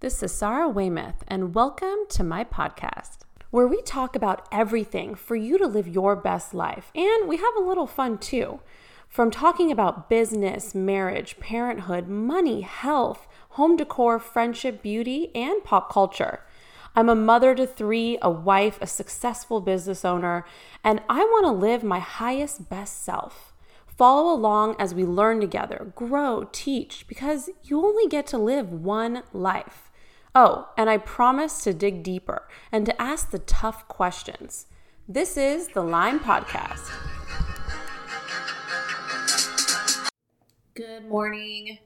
This is Sarah Weymouth, and welcome to my podcast, where we talk about everything for you to live your best life. And we have a little fun too. From talking about business, marriage, parenthood, money, health, home decor, friendship, beauty, and pop culture. I'm a mother to three, a wife, a successful business owner, and I want to live my highest, best self. Follow along as we learn together, grow, teach, because you only get to live one life. Oh, and I promise to dig deeper and to ask the tough questions. This is the Lime Podcast. Good morning.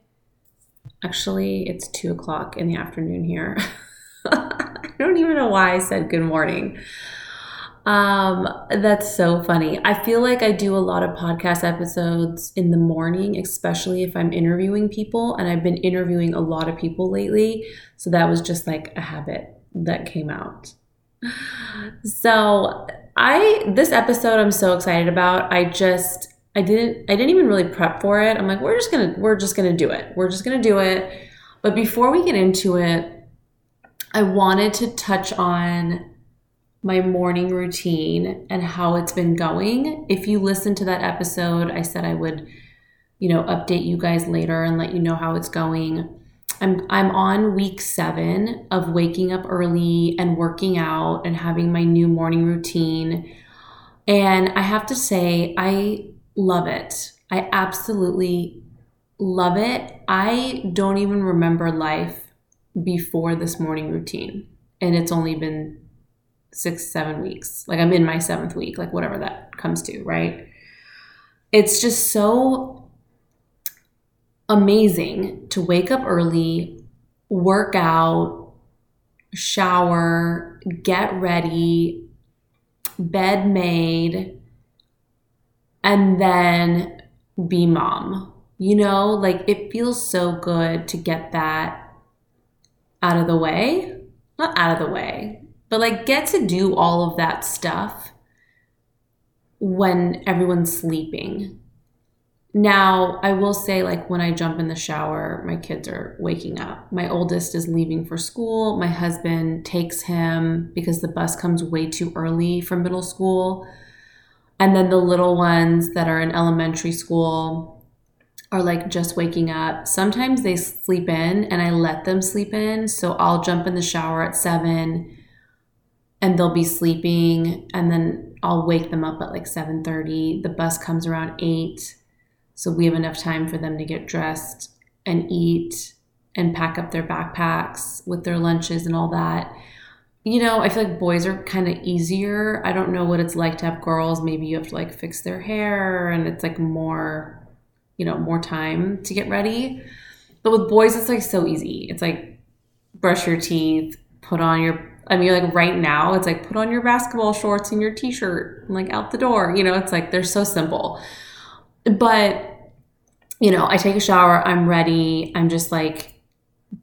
Actually, it's two o'clock in the afternoon here. I don't even know why I said good morning. Um, that's so funny. I feel like I do a lot of podcast episodes in the morning, especially if I'm interviewing people, and I've been interviewing a lot of people lately. So that was just like a habit that came out. So, I this episode I'm so excited about. I just I didn't I didn't even really prep for it. I'm like, we're just to we're just to do it. We're just to do it. But before we get into it, I wanted to touch on my morning routine and how it's been going. If you listen to that episode, I said I would, you know, update you guys later and let you know how it's going. I'm I'm on week 7 of waking up early and working out and having my new morning routine. And I have to say I love it. I absolutely love it. I don't even remember life before this morning routine. And it's only been six, seven weeks. Like I'm in my seventh week, like whatever that comes to, right? It's just so amazing to wake up early, work out, shower, get ready, bed made, and then be mom. You know, like it feels so good to get that out of the way. Not out of the way, but like get to do all of that stuff when everyone's sleeping. Now, I will say, like, when I jump in the shower, my kids are waking up. My oldest is leaving for school. My husband takes him because the bus comes way too early from middle school. And then the little ones that are in elementary school are like just waking up. Sometimes they sleep in and I let them sleep in. So I'll jump in the shower at seven and they'll be sleeping and then I'll wake them up at like 7:30. The bus comes around 8. So we have enough time for them to get dressed and eat and pack up their backpacks with their lunches and all that. You know, I feel like boys are kind of easier. I don't know what it's like to have girls. Maybe you have to like fix their hair and it's like more, you know, more time to get ready. But with boys, it's like so easy. It's like brush your teeth, put on your I mean, like right now, it's like put on your basketball shorts and your t-shirt, like out the door. You know, it's like they're so simple. But you know, I take a shower, I'm ready. I'm just like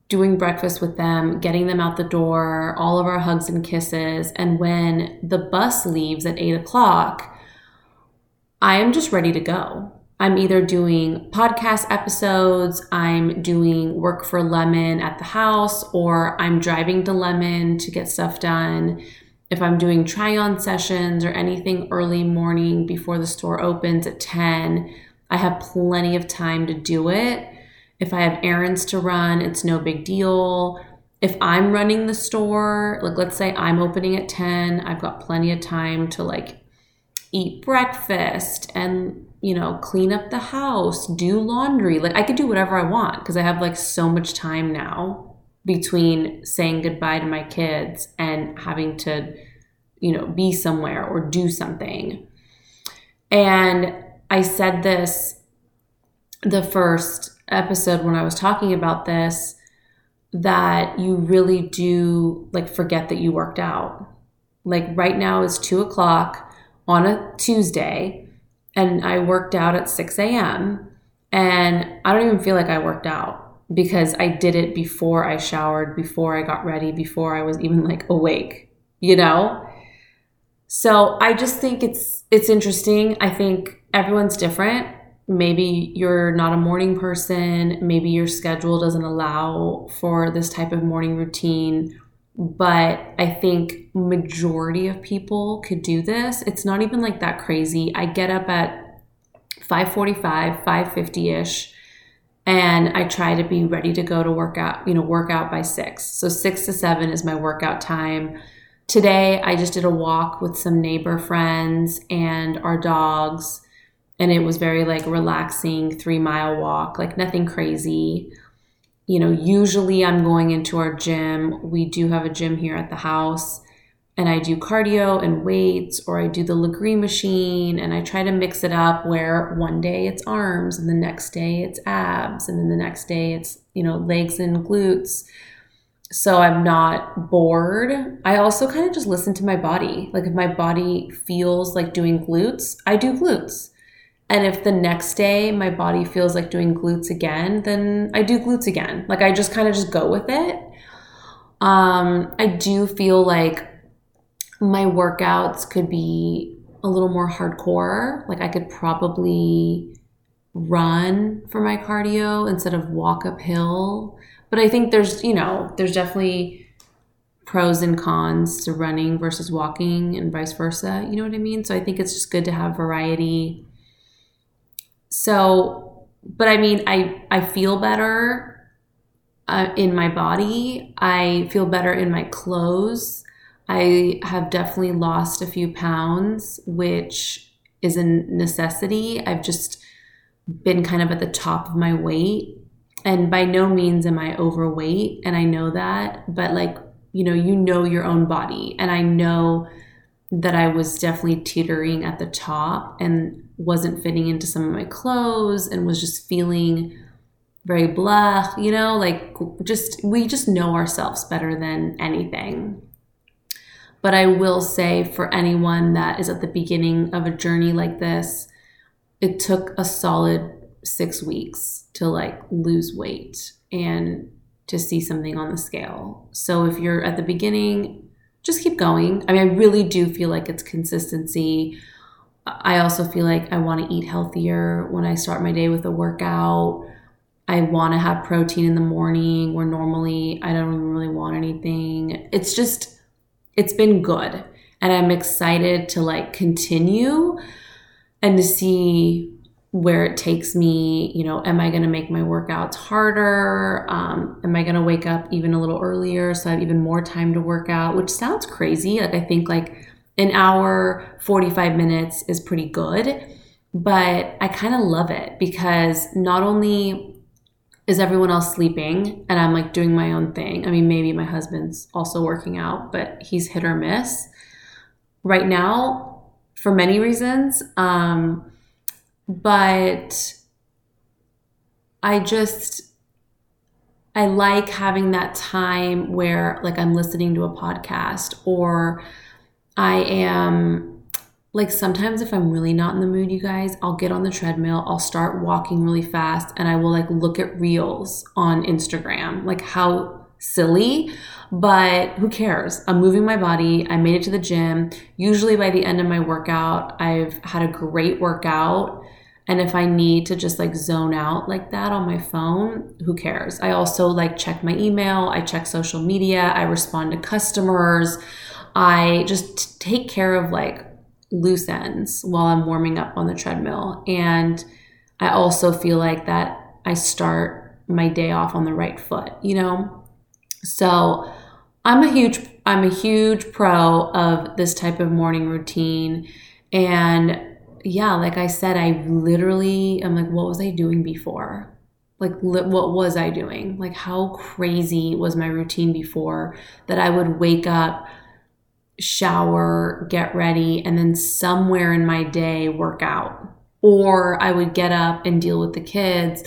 doing breakfast with them, getting them out the door, all of our hugs and kisses. And when the bus leaves at eight o'clock, I am just ready to go. I'm either doing podcast episodes, I'm doing work for Lemon at the house, or I'm driving to Lemon to get stuff done. If I'm doing try on sessions or anything early morning before the store opens at 10, I have plenty of time to do it. If I have errands to run, it's no big deal. If I'm running the store, like let's say I'm opening at 10, I've got plenty of time to like eat breakfast and you know, clean up the house, do laundry. Like I could do whatever I want because I have like so much time now between saying goodbye to my kids and having to, you know, be somewhere or do something. And I said this the first episode when I was talking about this that you really do like forget that you worked out. Like right now is two o'clock on a Tuesday and I worked out at 6 a.m. And I don't even feel like I worked out because I did it before I showered, before I got ready, before I was even like awake, you know? So I just think it's it's interesting. I think everyone's different. maybe you're not a morning person, maybe your schedule doesn't allow for this type of morning routine, but I think majority of people could do this. It's not even like that crazy. I get up at 5:45, 5:50ish and I try to be ready to go to work out, you know, work out by 6. So 6 to 7 is my workout time. Today I just did a walk with some neighbor friends and our dogs and it was very like relaxing 3 mile walk, like nothing crazy you know, usually I'm going into our gym. We do have a gym here at the house, and I do cardio and weights, or I do the Lagree machine, and I try to mix it up where one day it's arms, and the next day it's abs, and then the next day it's, you know, legs and glutes. So I'm not bored. I also kind of just listen to my body. Like if my body feels like doing glutes, I do glutes. And if the next day my body feels like doing glutes again, then I do glutes again. Like I just kind of just go with it. Um, I do feel like my workouts could be a little more hardcore. Like I could probably run for my cardio instead of walk uphill. But I think there's, you know, there's definitely pros and cons to running versus walking and vice versa. You know what I mean? So I think it's just good to have variety so but i mean i i feel better uh, in my body. I feel better in my clothes. I have definitely lost a few pounds which is a necessity. I've just been kind of at the top of my weight and by no means am i overweight and i know that but like you know you know your own body and i know that i was definitely teetering at the top and wasn't fitting into some of my clothes and was just feeling very blah, you know, like just we just know ourselves better than anything. But I will say for anyone that is at the beginning of a journey like this, it took a solid 6 weeks to like lose weight and to see something on the scale. So if you're at the beginning, just keep going. I mean, I really do feel like it's consistency I also feel like I want to eat healthier when I start my day with a workout. I want to have protein in the morning where normally I don't even really want anything. It's just, it's been good. And I'm excited to like continue and to see where it takes me. You know, am I going to make my workouts harder? Um, am I going to wake up even a little earlier so I have even more time to work out? Which sounds crazy. Like, I think like, an hour, 45 minutes is pretty good. But I kind of love it because not only is everyone else sleeping and I'm like doing my own thing. I mean, maybe my husband's also working out, but he's hit or miss. Right now, for many reasons. Um, but I just, I like having that time where like I'm listening to a podcast or I am like sometimes if I'm really not in the mood, you guys, I'll get on the treadmill, I'll start walking really fast, and I will like look at reels on Instagram. Like how silly, but who cares? I'm moving my body. I made it to the gym. Usually by the end of my workout, I've had a great workout. And if I need to just like zone out like that on my phone, who cares? I also like check my email, I check social media, I respond to customers. I just take care of like loose ends while I'm warming up on the treadmill. And I also feel like that I start my day off on the right foot, you know? So I'm a huge I'm a huge pro of this type of morning routine and yeah, like I said I literally I'm like what was I doing before? Like li- what was I doing? Like how crazy was my routine before that I would wake up shower, get ready, and then somewhere in my day work out. Or I would get up and deal with the kids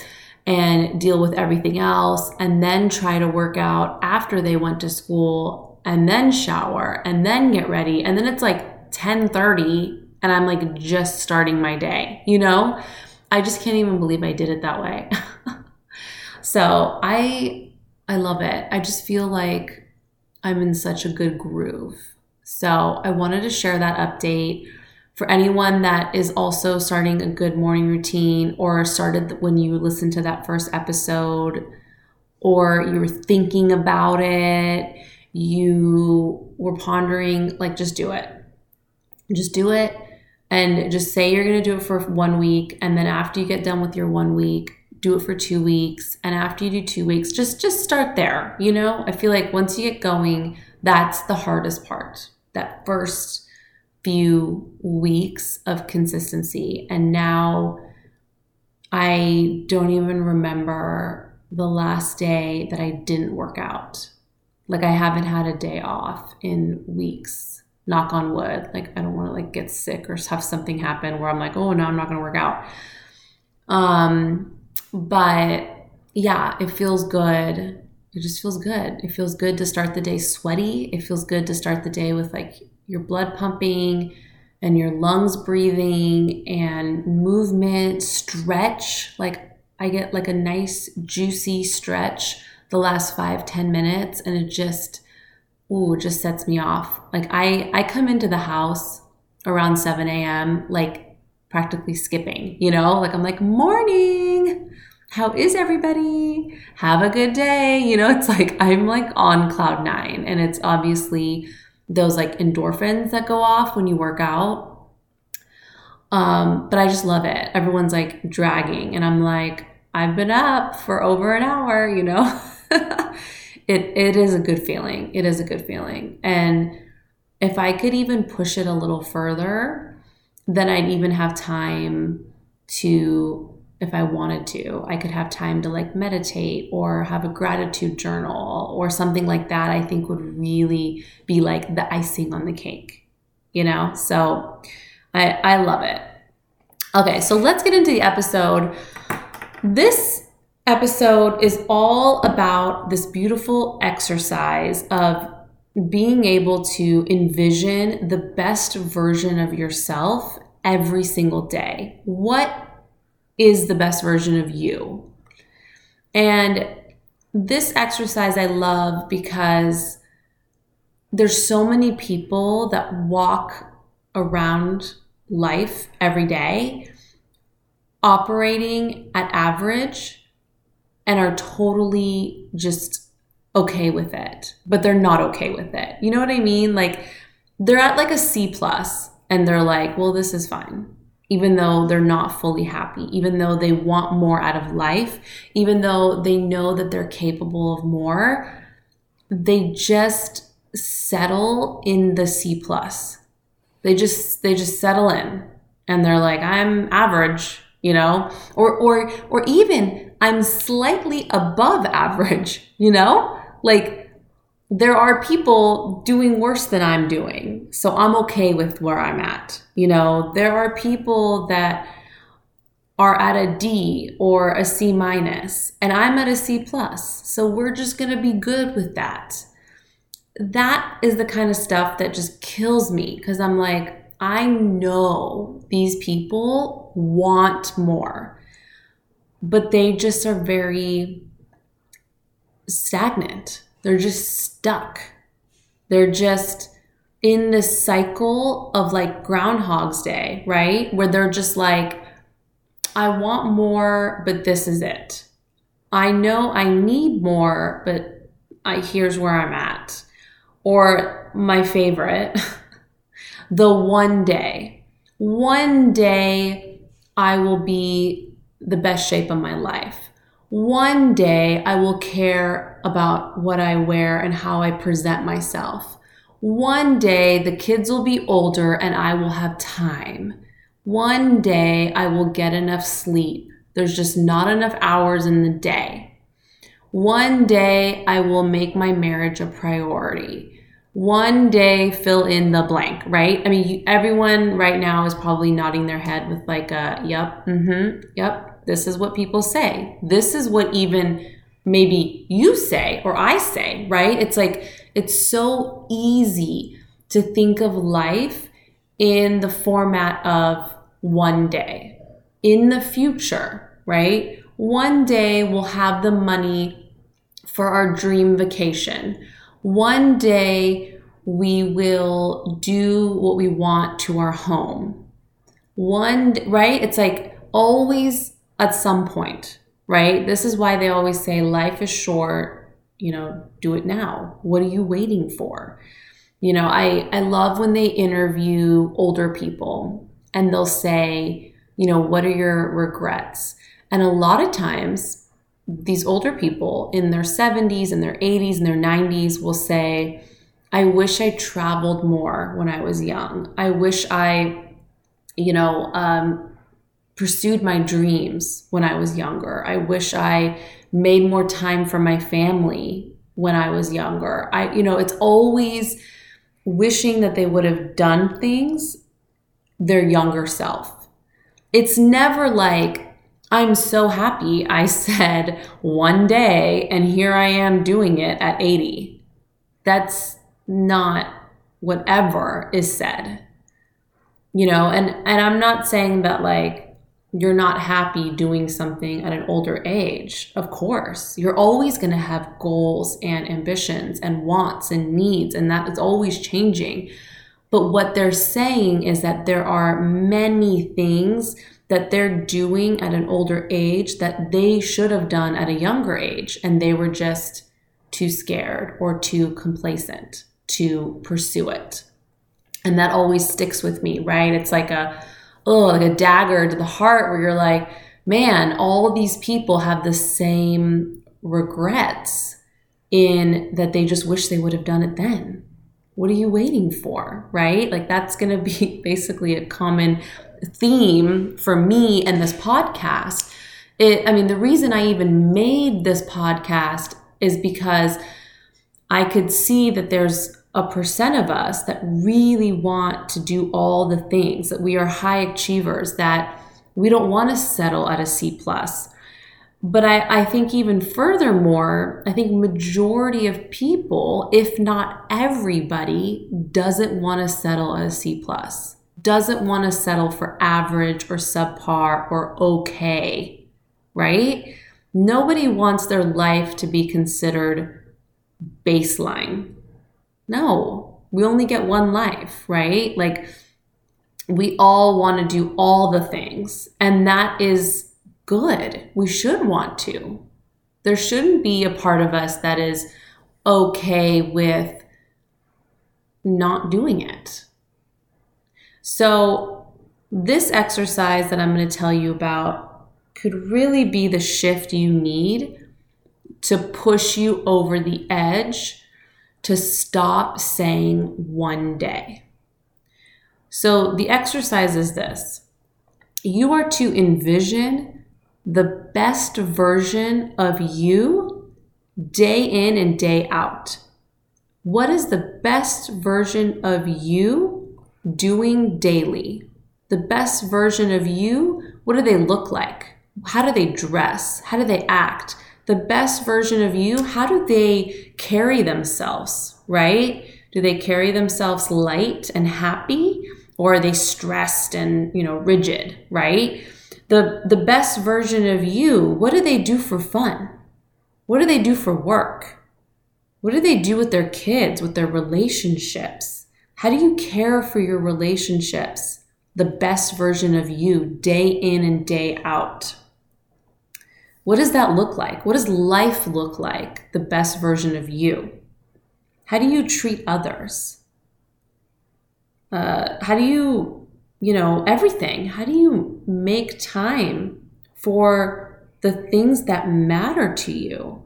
and deal with everything else and then try to work out after they went to school and then shower and then get ready. And then it's like 10:30 and I'm like just starting my day, you know? I just can't even believe I did it that way. so, I I love it. I just feel like I'm in such a good groove. So I wanted to share that update. For anyone that is also starting a good morning routine or started when you listened to that first episode, or you were thinking about it, you were pondering, like just do it. Just do it and just say you're going to do it for one week. And then after you get done with your one week, do it for two weeks. And after you do two weeks, just just start there. You know, I feel like once you get going, that's the hardest part. That first few weeks of consistency. And now I don't even remember the last day that I didn't work out. Like I haven't had a day off in weeks. Knock on wood. Like I don't want to like get sick or have something happen where I'm like, "Oh, no, I'm not going to work out." Um, but yeah, it feels good. It just feels good. It feels good to start the day sweaty. It feels good to start the day with like your blood pumping and your lungs breathing and movement, stretch. Like I get like a nice juicy stretch the last five ten minutes and it just ooh, just sets me off. Like I I come into the house around 7 a.m. like practically skipping, you know? Like I'm like, morning. How is everybody? Have a good day. You know, it's like I'm like on cloud nine. And it's obviously those like endorphins that go off when you work out. Um, but I just love it. Everyone's like dragging, and I'm like, I've been up for over an hour, you know? it it is a good feeling. It is a good feeling. And if I could even push it a little further, then I'd even have time to if I wanted to. I could have time to like meditate or have a gratitude journal or something like that. I think would really be like the icing on the cake, you know? So I, I love it. Okay, so let's get into the episode. This episode is all about this beautiful exercise of being able to envision the best version of yourself every single day. What is the best version of you? And this exercise I love because there's so many people that walk around life every day operating at average and are totally just okay with it, but they're not okay with it. You know what I mean? Like they're at like a C plus and they're like, well, this is fine. Even though they're not fully happy, even though they want more out of life, even though they know that they're capable of more, they just settle in the C plus. They just they just settle in and they're like, I'm average, you know? Or or or even I'm slightly above average, you know? Like there are people doing worse than I'm doing. So I'm okay with where I'm at. You know, there are people that are at a D or a C minus and I'm at a C plus. So we're just going to be good with that that is the kind of stuff that just kills me because I'm like, I know these people want more, but they just are very stagnant. They're just stuck. They're just in this cycle of like Groundhog's Day, right? Where they're just like, I want more, but this is it. I know I need more, but I here's where I'm at or my favorite, the one day. One day I will be the best shape of my life. One day I will care about what I wear and how I present myself. One day the kids will be older and I will have time. One day I will get enough sleep. There's just not enough hours in the day. One day I will make my marriage a priority one day fill in the blank, right? I mean, you, everyone right now is probably nodding their head with like a, yep, mm-hmm, yep, this is what people say. This is what even maybe you say or I say, right? It's like, it's so easy to think of life in the format of one day. In the future, right? One day we'll have the money for our dream vacation one day we will do what we want to our home. one, right? It's like always at some point, right? This is why they always say life is short, you know, do it now. What are you waiting for? You know, I, I love when they interview older people and they'll say, you know, what are your regrets? And a lot of times, these older people in their 70s and their 80s and their 90s will say, I wish I traveled more when I was young. I wish I, you know, um, pursued my dreams when I was younger. I wish I made more time for my family when I was younger. I, you know, it's always wishing that they would have done things their younger self. It's never like, I'm so happy I said one day and here I am doing it at 80. That's not whatever is said. You know, and and I'm not saying that like you're not happy doing something at an older age. Of course, you're always going to have goals and ambitions and wants and needs and that is always changing. But what they're saying is that there are many things that they're doing at an older age that they should have done at a younger age, and they were just too scared or too complacent to pursue it. And that always sticks with me, right? It's like a, oh, like a dagger to the heart where you're like, man, all these people have the same regrets in that they just wish they would have done it then. What are you waiting for, right? Like that's going to be basically a common theme for me and this podcast. It, I mean, the reason I even made this podcast is because I could see that there's a percent of us that really want to do all the things, that we are high achievers, that we don't want to settle at a C plus. But I, I think even furthermore, I think majority of people, if not everybody, doesn't want to settle at a C plus doesn't want to settle for average or subpar or okay, right? Nobody wants their life to be considered baseline. No, we only get one life, right? Like, we all want to do all the things, and that is good. We should want to. There shouldn't be a part of us that is okay with not doing it. So, this exercise that I'm going to tell you about could really be the shift you need to push you over the edge to stop saying one day. So, the exercise is this you are to envision the best version of you day in and day out. What is the best version of you doing daily. The best version of you, what do they look like? How do they dress? How do they act? The best version of you, how do they carry themselves, right? Do they carry themselves light and happy or are they stressed and, you know, rigid, right? The the best version of you, what do they do for fun? What do they do for work? What do they do with their kids, with their relationships? How do you care for your relationships, the best version of you, day in and day out? What does that look like? What does life look like, the best version of you? How do you treat others? Uh, how do you, you know, everything? How do you make time for the things that matter to you?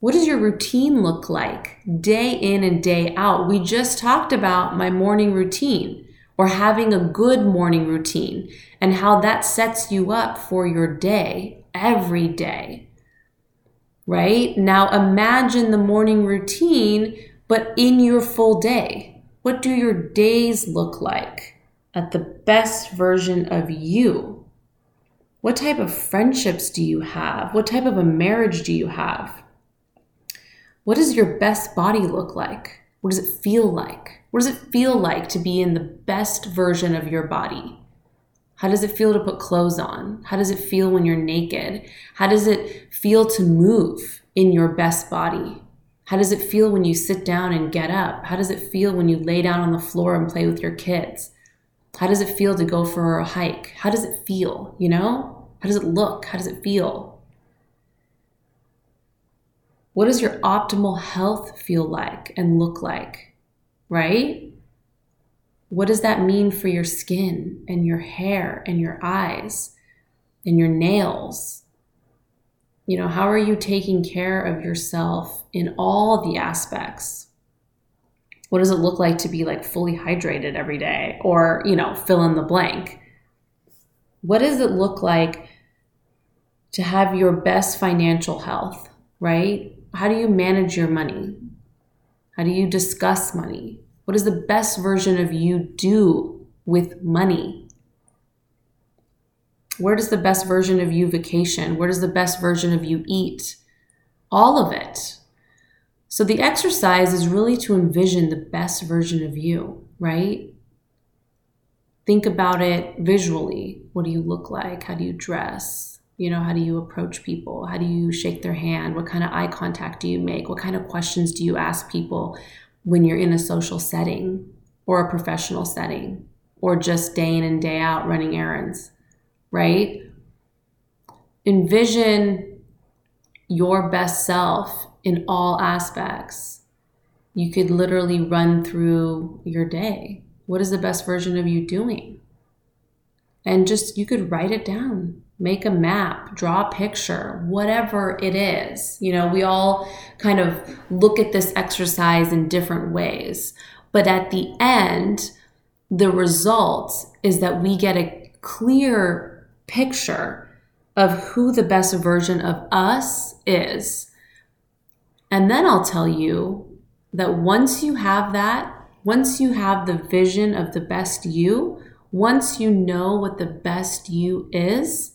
What does your routine look like day in and day out? We just talked about my morning routine or having a good morning routine and how that sets you up for your day every day. Right? Now imagine the morning routine, but in your full day. What do your days look like at the best version of you? What type of friendships do you have? What type of a marriage do you have? What does your best body look like? What does it feel like? What does it feel like to be in the best version of your body? How does it feel to put clothes on? How does it feel when you're naked? How does it feel to move in your best body? How does it feel when you sit down and get up? How does it feel when you lay down on the floor and play with your kids? How does it feel to go for a hike? How does it feel? You know? How does it look? How does it feel? What does your optimal health feel like and look like? Right? What does that mean for your skin and your hair and your eyes and your nails? You know, how are you taking care of yourself in all the aspects? What does it look like to be like fully hydrated every day or, you know, fill in the blank? What does it look like to have your best financial health, right? How do you manage your money? How do you discuss money? What does the best version of you do with money? Where does the best version of you vacation? Where does the best version of you eat? All of it. So the exercise is really to envision the best version of you, right? Think about it visually. What do you look like? How do you dress? You know, how do you approach people? How do you shake their hand? What kind of eye contact do you make? What kind of questions do you ask people when you're in a social setting or a professional setting or just day in and day out running errands, right? Envision your best self in all aspects. You could literally run through your day. What is the best version of you doing? And just, you could write it down, make a map, draw a picture, whatever it is. You know, we all kind of look at this exercise in different ways. But at the end, the result is that we get a clear picture of who the best version of us is and then I'll tell you that once you have that, once you have the vision of the best you, once you know what the best you is,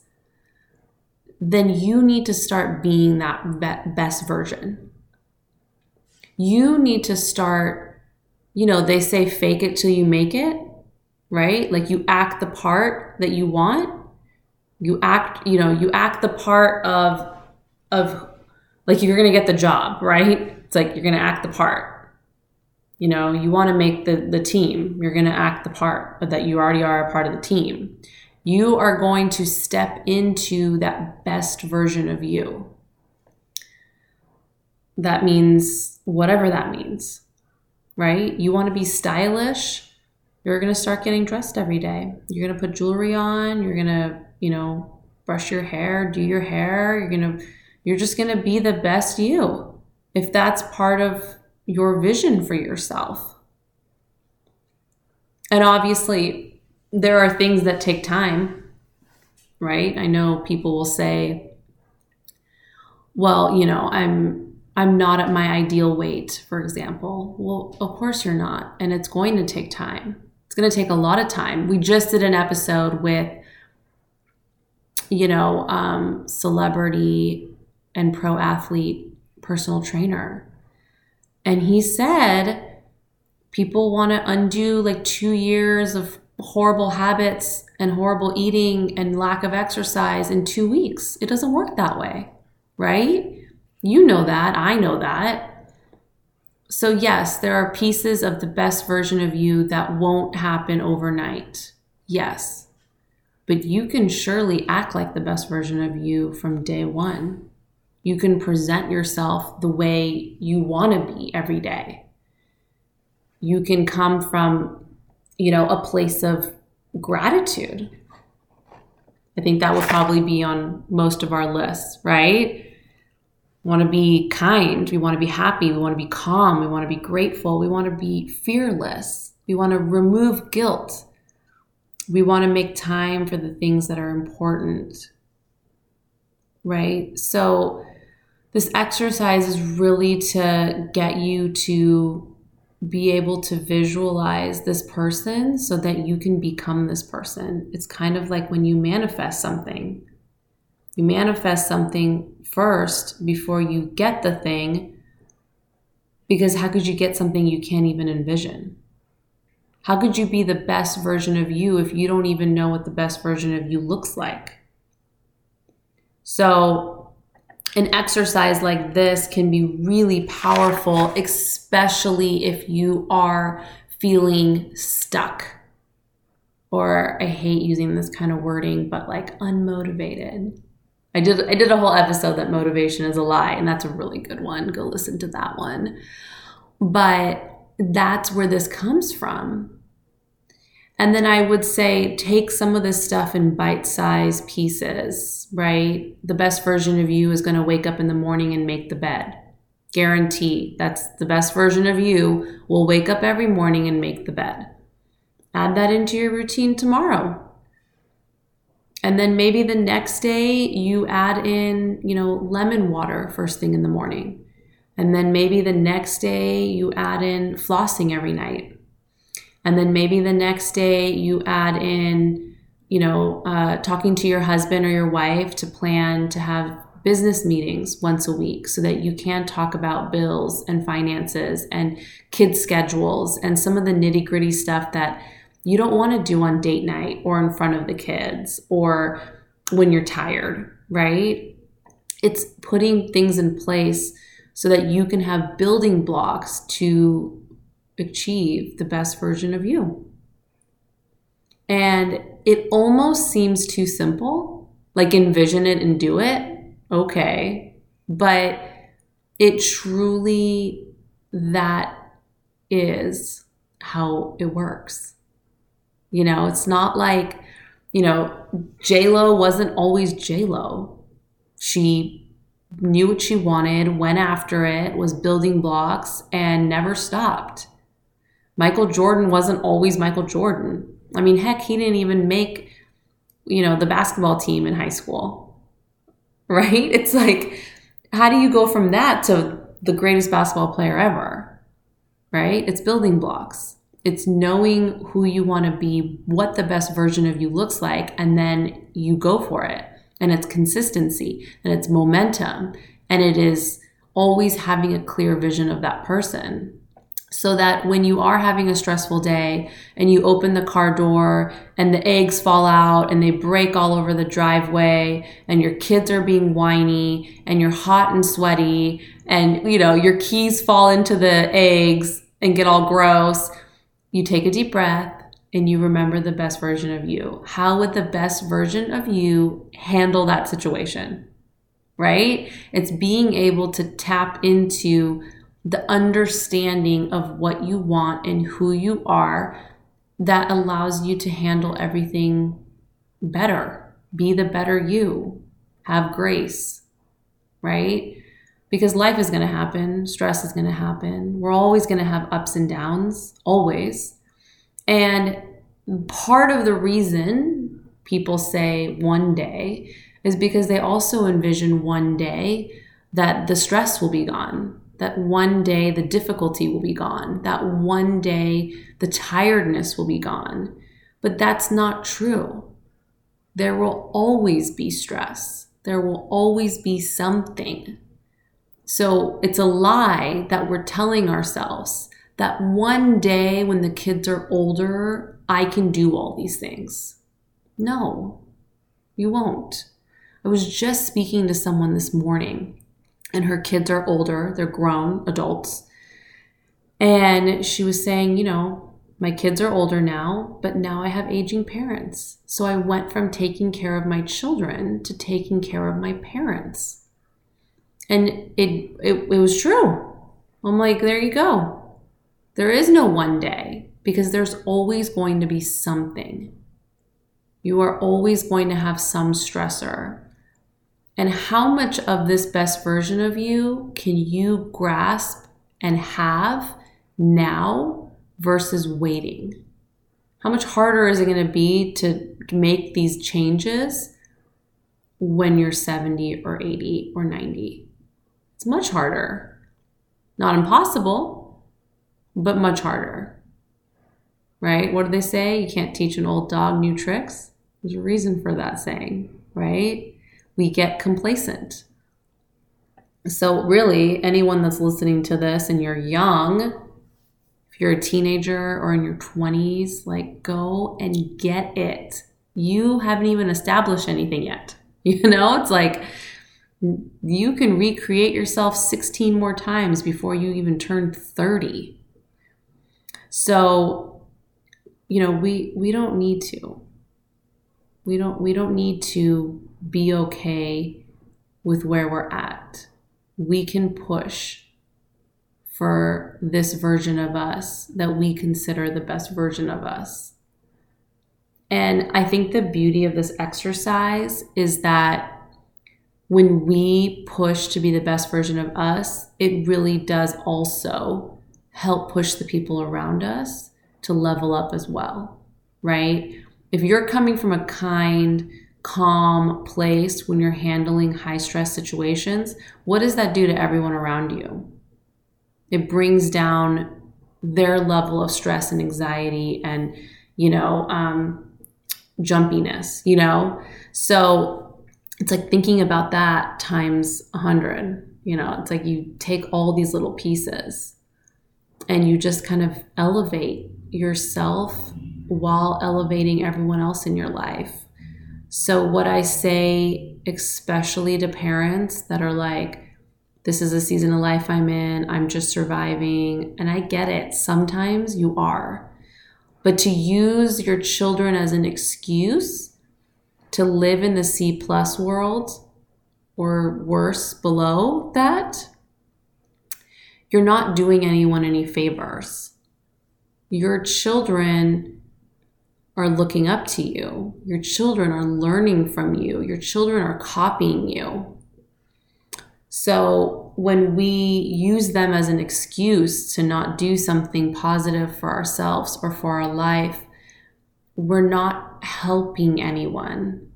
then you need to start being that best version. You need to start, you know, they say fake it till you make it, right? Like you act the part that you want. You act, you know, you act the part of of like you're going to get the job, right? It's like you're going to act the part. You know, you want to make the, the team, you're going to act the part, but that you already are a part of the team. You are going to step into that best version of you. That means whatever that means, right? You want to be stylish, you're going to start getting dressed every day. You're going to put jewelry on, you're going to, you know, brush your hair, do your hair, you're going to you're just going to be the best you if that's part of your vision for yourself. And obviously, there are things that take time, right? I know people will say, well, you know, I'm I'm not at my ideal weight, for example. Well, of course you're not, and it's going to take time. It's going to take a lot of time. We just did an episode with you know, um, celebrity and pro athlete personal trainer. And he said people want to undo like two years of horrible habits and horrible eating and lack of exercise in two weeks. It doesn't work that way, right? You know that. I know that. So, yes, there are pieces of the best version of you that won't happen overnight. Yes. But you can surely act like the best version of you from day one you can present yourself the way you want to be every day. You can come from, you know, a place of gratitude. I think that will probably be on most of our lists, right? We want to be kind. We want to be happy. We want to be calm. We want to be grateful. We want to be fearless. We want to remove guilt. We want to make time for the things that are important, right? So, this exercise is really to get you to be able to visualize this person so that you can become this person. It's kind of like when you manifest something. You manifest something first before you get the thing, because how could you get something you can't even envision? How could you be the best version of you if you don't even know what the best version of you looks like? So, an exercise like this can be really powerful, especially if you are feeling stuck. or I hate using this kind of wording, but like unmotivated. I did I did a whole episode that motivation is a lie, and that's a really good one. Go listen to that one. But that's where this comes from. And then I would say take some of this stuff in bite sized pieces, right? The best version of you is going to wake up in the morning and make the bed. Guarantee that's the best version of you will wake up every morning and make the bed. Add that into your routine tomorrow. And then maybe the next day you add in, you know, lemon water first thing in the morning. And then maybe the next day you add in flossing every night. And then maybe the next day you add in, you know, uh, talking to your husband or your wife to plan to have business meetings once a week so that you can talk about bills and finances and kids' schedules and some of the nitty gritty stuff that you don't want to do on date night or in front of the kids or when you're tired, right? It's putting things in place so that you can have building blocks to achieve the best version of you. And it almost seems too simple, like envision it and do it. Okay. But it truly, that is how it works. You know, it's not like, you know, J Lo wasn't always J Lo. She knew what she wanted, went after it, was building blocks, and never stopped. Michael Jordan wasn't always Michael Jordan. I mean, heck, he didn't even make, you know, the basketball team in high school. Right? It's like, how do you go from that to the greatest basketball player ever? Right? It's building blocks. It's knowing who you want to be, what the best version of you looks like, and then you go for it and it's consistency and it's momentum and it is always having a clear vision of that person so that when you are having a stressful day and you open the car door and the eggs fall out and they break all over the driveway and your kids are being whiny and you're hot and sweaty and you know your keys fall into the eggs and get all gross you take a deep breath and you remember the best version of you. How would the best version of you handle that situation? Right? It's being able to tap into the understanding of what you want and who you are that allows you to handle everything better. Be the better you. Have grace, right? Because life is going to happen, stress is going to happen. We're always going to have ups and downs, always. And part of the reason people say one day is because they also envision one day that the stress will be gone, that one day the difficulty will be gone, that one day the tiredness will be gone. But that's not true. There will always be stress, there will always be something. So it's a lie that we're telling ourselves that one day when the kids are older, I can do all these things. No, you won't. I was just speaking to someone this morning, and her kids are older, they're grown adults. And she was saying, you know, my kids are older now, but now I have aging parents. So I went from taking care of my children to taking care of my parents. And it, it, it was true. I'm like, there you go. There is no one day because there's always going to be something. You are always going to have some stressor. And how much of this best version of you can you grasp and have now versus waiting? How much harder is it going to be to make these changes when you're 70 or 80 or 90? It's much harder. Not impossible, but much harder. Right? What do they say? You can't teach an old dog new tricks. There's a reason for that saying, right? We get complacent. So, really, anyone that's listening to this and you're young, if you're a teenager or in your 20s, like go and get it. You haven't even established anything yet. You know, it's like you can recreate yourself 16 more times before you even turn 30. So you know, we we don't need to. We don't we don't need to be okay with where we're at. We can push for this version of us that we consider the best version of us. And I think the beauty of this exercise is that when we push to be the best version of us, it really does also help push the people around us to level up as well, right? If you're coming from a kind, calm place when you're handling high stress situations, what does that do to everyone around you? It brings down their level of stress and anxiety and, you know, um, jumpiness, you know? So it's like thinking about that times a hundred, you know, it's like you take all these little pieces and you just kind of elevate yourself while elevating everyone else in your life. So, what I say, especially to parents that are like, this is a season of life I'm in, I'm just surviving, and I get it. Sometimes you are. But to use your children as an excuse to live in the C plus world or worse below that, you're not doing anyone any favors. Your children are looking up to you. Your children are learning from you. Your children are copying you. So when we use them as an excuse to not do something positive for ourselves or for our life, we're not helping anyone.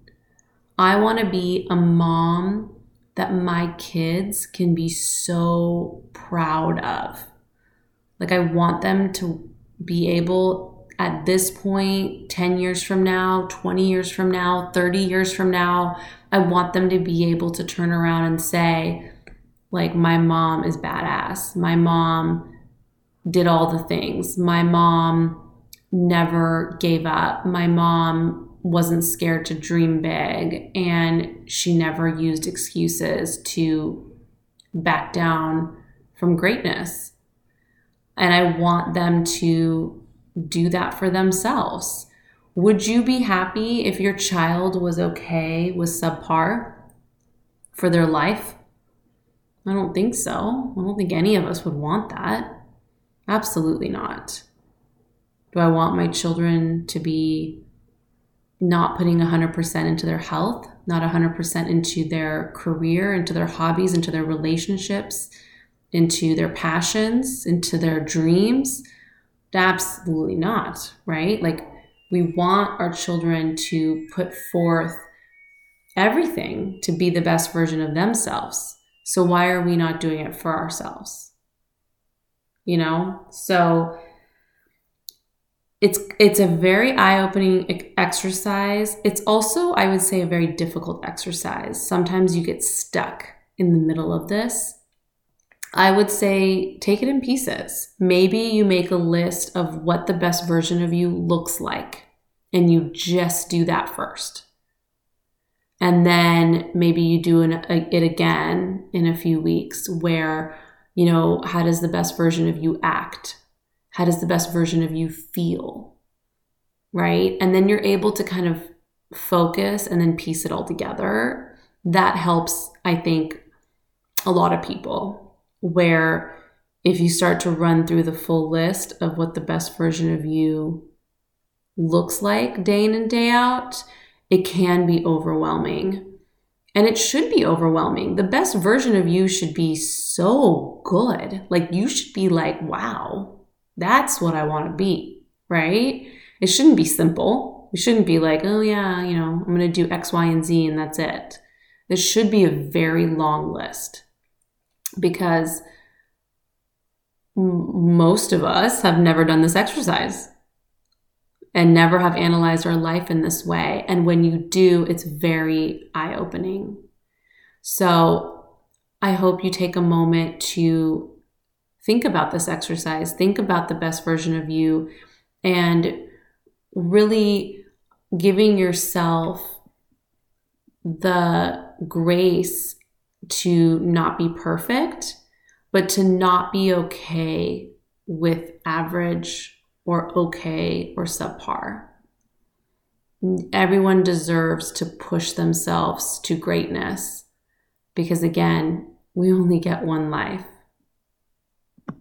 I want to be a mom that my kids can be so proud of. Like, I want them to be able at this point, 10 years from now, 20 years from now, 30 years from now, I want them to be able to turn around and say, like, my mom is badass. My mom did all the things. My mom never gave up. My mom wasn't scared to dream big and she never used excuses to back down from greatness. And I want them to do that for themselves. Would you be happy if your child was okay with subpar for their life? I don't think so. I don't think any of us would want that. Absolutely not. Do I want my children to be not putting 100% into their health, not 100% into their career, into their hobbies, into their relationships, into their passions, into their dreams? Absolutely not, right? Like, we want our children to put forth everything to be the best version of themselves. So, why are we not doing it for ourselves? You know? So, it's it's a very eye-opening exercise it's also i would say a very difficult exercise sometimes you get stuck in the middle of this i would say take it in pieces maybe you make a list of what the best version of you looks like and you just do that first and then maybe you do an, a, it again in a few weeks where you know how does the best version of you act how does the best version of you feel? Right? And then you're able to kind of focus and then piece it all together. That helps, I think, a lot of people. Where if you start to run through the full list of what the best version of you looks like day in and day out, it can be overwhelming. And it should be overwhelming. The best version of you should be so good. Like, you should be like, wow, that's what I want to be, right? It shouldn't be simple. It shouldn't be like, oh, yeah, you know, I'm going to do X, Y, and Z and that's it. This should be a very long list because most of us have never done this exercise and never have analyzed our life in this way. And when you do, it's very eye opening. So I hope you take a moment to think about this exercise, think about the best version of you, and really giving yourself the grace to not be perfect, but to not be okay with average or okay or subpar. Everyone deserves to push themselves to greatness because, again, we only get one life.